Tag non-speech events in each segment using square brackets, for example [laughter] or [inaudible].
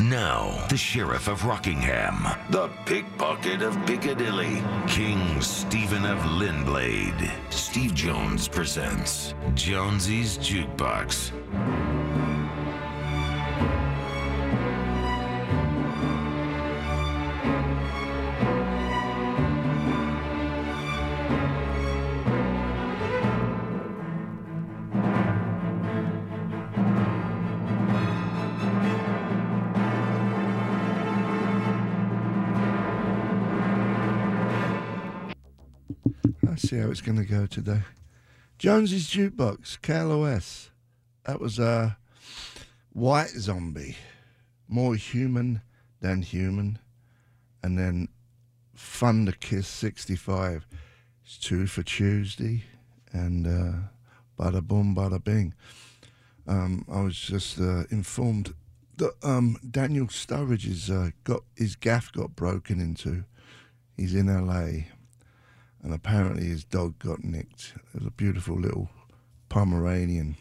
Now, the Sheriff of Rockingham, the Pickpocket of Piccadilly, King Stephen of Linblade. Steve Jones presents Jonesy's Jukebox. See how it's going to go today. Jones's Jukebox, KLOS. That was a White Zombie. More human than human. And then Thunder Kiss 65. It's two for Tuesday. And uh, bada boom, bada bing. Um, I was just uh, informed that um, Daniel Sturridge has uh, got his gaff got broken into. He's in LA and apparently his dog got nicked. It was a beautiful little Pomeranian.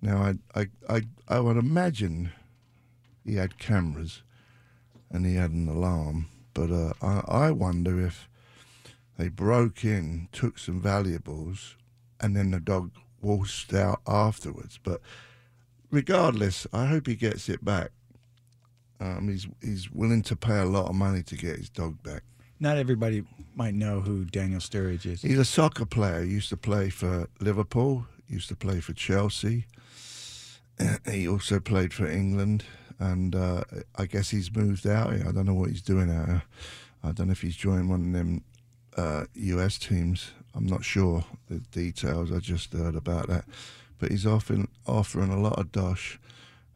Now, I, I, I, I would imagine he had cameras and he had an alarm, but uh, I, I wonder if they broke in, took some valuables, and then the dog waltzed out afterwards. But regardless, I hope he gets it back. Um, he's he's willing to pay a lot of money to get his dog back. Not everybody might know who Daniel Sturridge is. He's a soccer player. He used to play for Liverpool. Used to play for Chelsea. [clears throat] He also played for England, and uh, I guess he's moved out. I don't know what he's doing out here. I don't know if he's joined one of them uh, US teams. I'm not sure the details. I just heard about that, but he's offering offering a lot of dosh,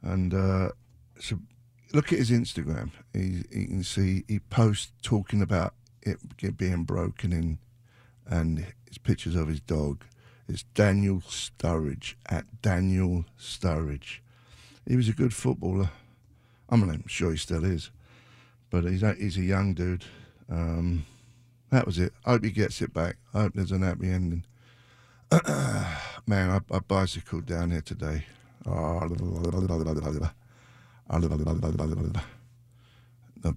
and uh, so look at his Instagram. He, you can see he posts talking about it being broken in, and his pictures of his dog. It's Daniel Sturridge at Daniel Sturridge. He was a good footballer. I'm sure he still is, but he's a, he's a young dude. Um, that was it. I hope he gets it back. I hope there's an happy ending. [clears throat] Man, I, I bicycled down here today. The,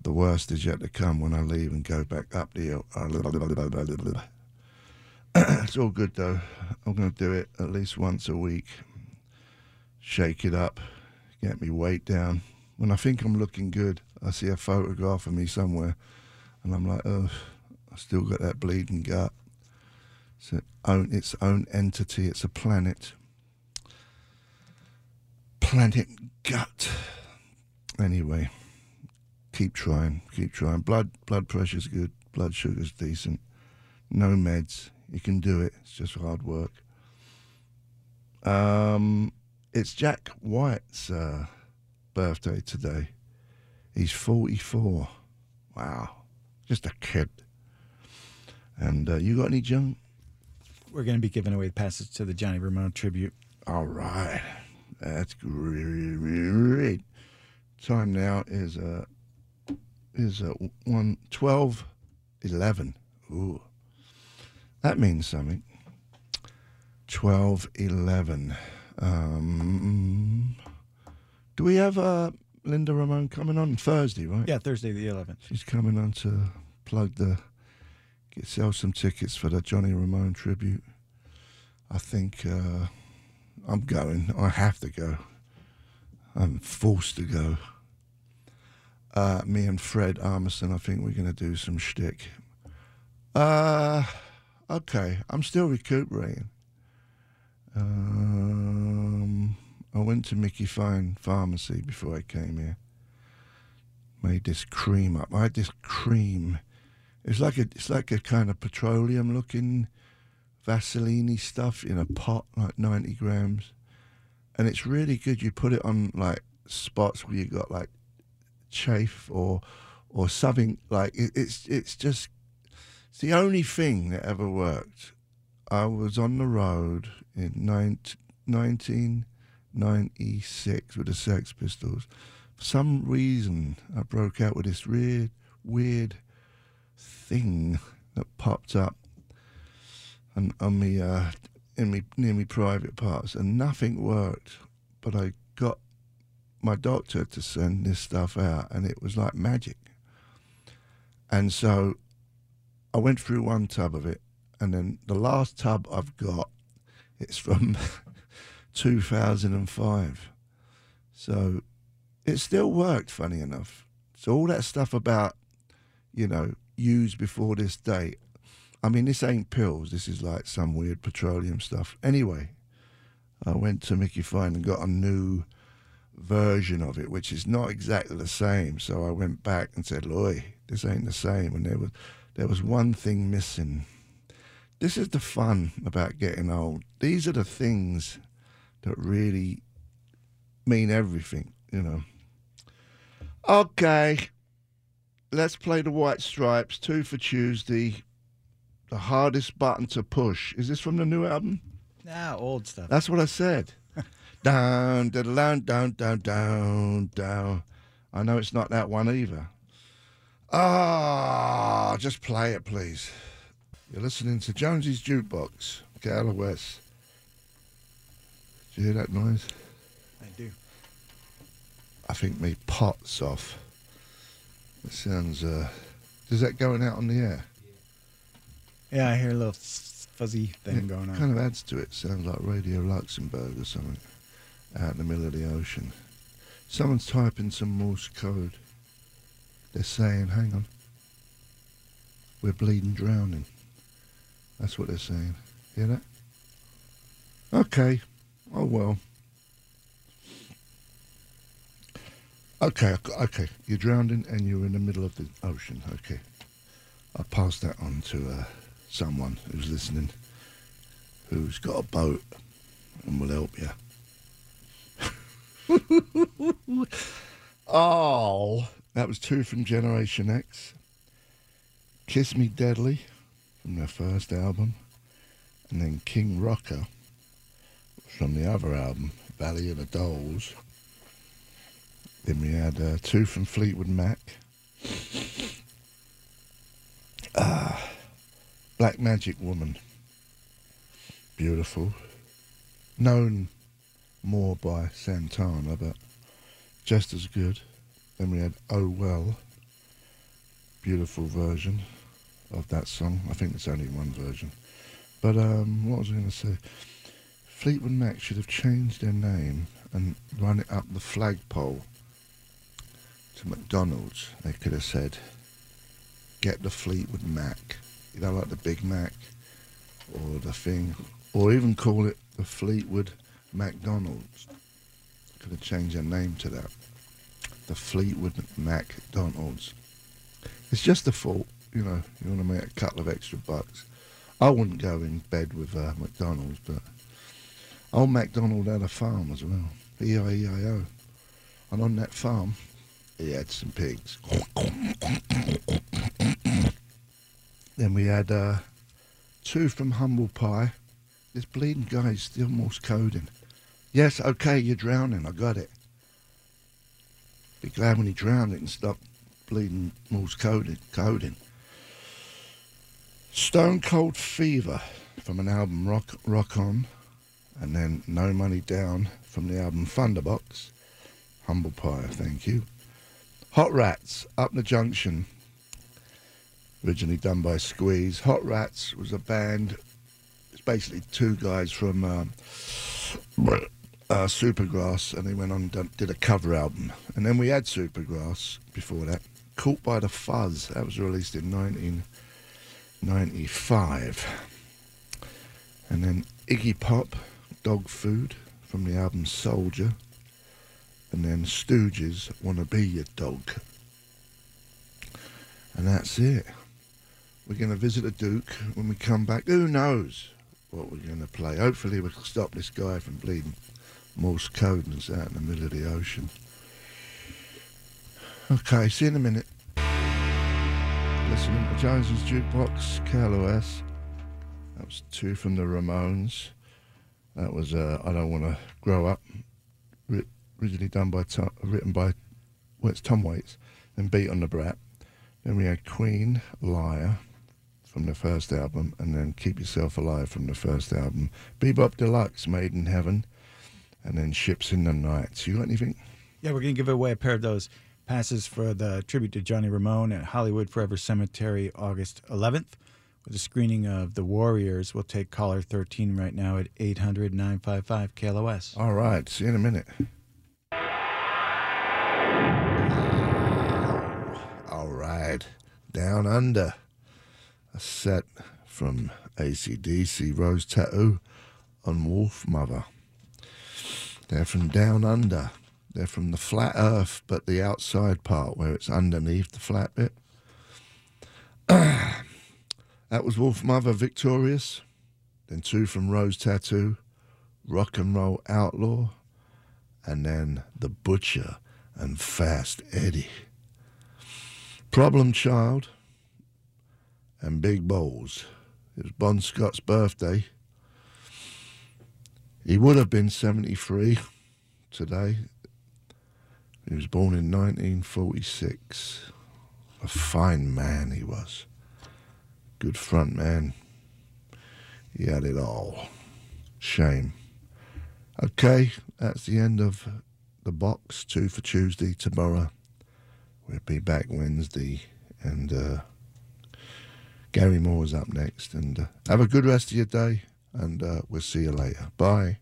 the worst is yet to come when I leave and go back up the hill. it's all good though. I'm going to do it at least once a week. Shake it up, get me weight down. When I think I'm looking good, I see a photograph of me somewhere, and I'm like, oh, I still got that bleeding gut. It's own, its own entity. It's a planet. Planet gut. Anyway, keep trying, keep trying. Blood blood pressure's good. Blood sugar's decent. No meds. You can do it. It's just hard work. Um, it's Jack White's uh, birthday today. He's 44. Wow. Just a kid. And uh, you got any junk? We're going to be giving away the passes to the Johnny Ramone tribute. All right. That's great. Time now is uh is uh, one twelve eleven. Ooh, that means something. Twelve eleven. Um, do we have uh, Linda Ramone coming on Thursday? Right. Yeah, Thursday the 11th. She's coming on to plug the get sell some tickets for the Johnny Ramone tribute. I think uh, I'm going. I have to go. I'm forced to go. Uh, me and Fred Armisen, I think we're going to do some shtick. Uh, okay, I'm still recuperating. Um, I went to Mickey Fine Pharmacy before I came here. Made this cream up. I had this cream. It's like a, it's like a kind of petroleum looking Vaseline stuff in a pot, like 90 grams. And it's really good. You put it on like spots where you got like chafe or or something like it, it's it's just it's the only thing that ever worked. I was on the road in 19, 1996 with the Sex Pistols. For some reason, I broke out with this weird, weird thing that popped up and on me uh, in me near me private parts, and nothing worked. But I got my doctor to send this stuff out, and it was like magic. And so I went through one tub of it, and then the last tub I've got, it's from [laughs] 2005. So it still worked, funny enough. So all that stuff about, you know, used before this date. I mean, this ain't pills. This is like some weird petroleum stuff. Anyway, I went to Mickey Fine and got a new version of it, which is not exactly the same. So I went back and said, "Loy, this ain't the same." And there was there was one thing missing. This is the fun about getting old. These are the things that really mean everything, you know. Okay, let's play the White Stripes. Two for Tuesday. The hardest button to push. Is this from the new album? Ah, old stuff. That's what I said. [laughs] down, down, down, down, down, down. I know it's not that one either. Ah, just play it, please. You're listening to Jonesy's Jukebox, KLOS. Do you hear that noise? I do. I think me pot's off. It sounds. Uh, is that going out on the air? Yeah, I hear a little fuzzy thing going on. kind of adds to it. Sounds like Radio Luxembourg or something out in the middle of the ocean. Someone's typing some Morse code. They're saying, hang on, we're bleeding drowning. That's what they're saying. Hear that? Okay. Oh well. Okay, okay. You're drowning and you're in the middle of the ocean. Okay. I'll pass that on to uh, someone who's listening, who's got a boat and will help you. [laughs] oh, that was two from Generation X. Kiss Me Deadly from their first album, and then King Rocker from the other album, Valley of the Dolls. Then we had uh, two from Fleetwood Mac. Black Magic Woman. Beautiful. Known more by Santana, but just as good. Then we had Oh Well. Beautiful version of that song. I think it's only one version. But um, what was I going to say? Fleetwood Mac should have changed their name and run it up the flagpole to McDonald's. They could have said, "Get the Fleetwood Mac." You know, like the Big Mac or the thing, or even call it the Fleetwood McDonald's. Could have changed their name to that. The Fleetwood McDonald's. It's just a thought, you know. You want to make a couple of extra bucks. I wouldn't go in bed with uh, McDonald's, but old MacDonald had a farm as well. E E-I-E-I-O. And on that farm, he had some pigs. Then we had uh, two from Humble Pie. This bleeding guy is still Morse coding. Yes, okay, you're drowning. I got it. Be glad when he drowned it and stop bleeding Morse coding. coding. Stone Cold Fever from an album Rock Rock On, and then No Money Down from the album Thunderbox. Humble Pie, thank you. Hot Rats, Up the Junction, originally done by Squeeze. Hot Rats was a band, it's basically two guys from um, uh, Supergrass, and they went on and did a cover album. And then we had Supergrass before that. Caught by the Fuzz, that was released in 1995. And then Iggy Pop, Dog Food, from the album Soldier. And then Stooges, Wanna Be Your Dog. And that's it. We're going to visit a Duke when we come back. Who knows what we're going to play? Hopefully, we'll stop this guy from bleeding Morse code and out in the middle of the ocean. Okay, see you in a minute. Listening to Jones's Jukebox, KLOS. That was two from the Ramones. That was uh, I Don't Want to Grow Up, originally done by Tom, written by, well, it's Tom Waits, then Beat on the Brat. Then we had Queen, Liar, from the first album, and then Keep Yourself Alive from the first album. Be-Bop Deluxe, Made in Heaven, and then Ships in the Night. You got anything Yeah, we're going to give away a pair of those passes for the tribute to Johnny Ramone at Hollywood Forever Cemetery August 11th with a screening of The Warriors. We'll take caller 13 right now at 800 955 KLOS. All right. See you in a minute. All right. Down Under. A set from AC/DC Rose Tattoo on Wolfmother. They're from Down Under. They're from the flat earth, but the outside part where it's underneath the flat bit. [clears throat] that was Wolfmother Victorious. Then two from Rose Tattoo, Rock and Roll Outlaw, and then The Butcher and Fast Eddie. Problem Child and Big Balls. It was Bon Scott's birthday. He would have been 73 today. He was born in 1946. A fine man he was. Good front man. He had it all. Shame. Okay, that's the end of the box. Two for Tuesday tomorrow. We'll be back Wednesday. And uh, Gary Moore is up next. And uh, have a good rest of your day. And uh, we'll see you later. Bye.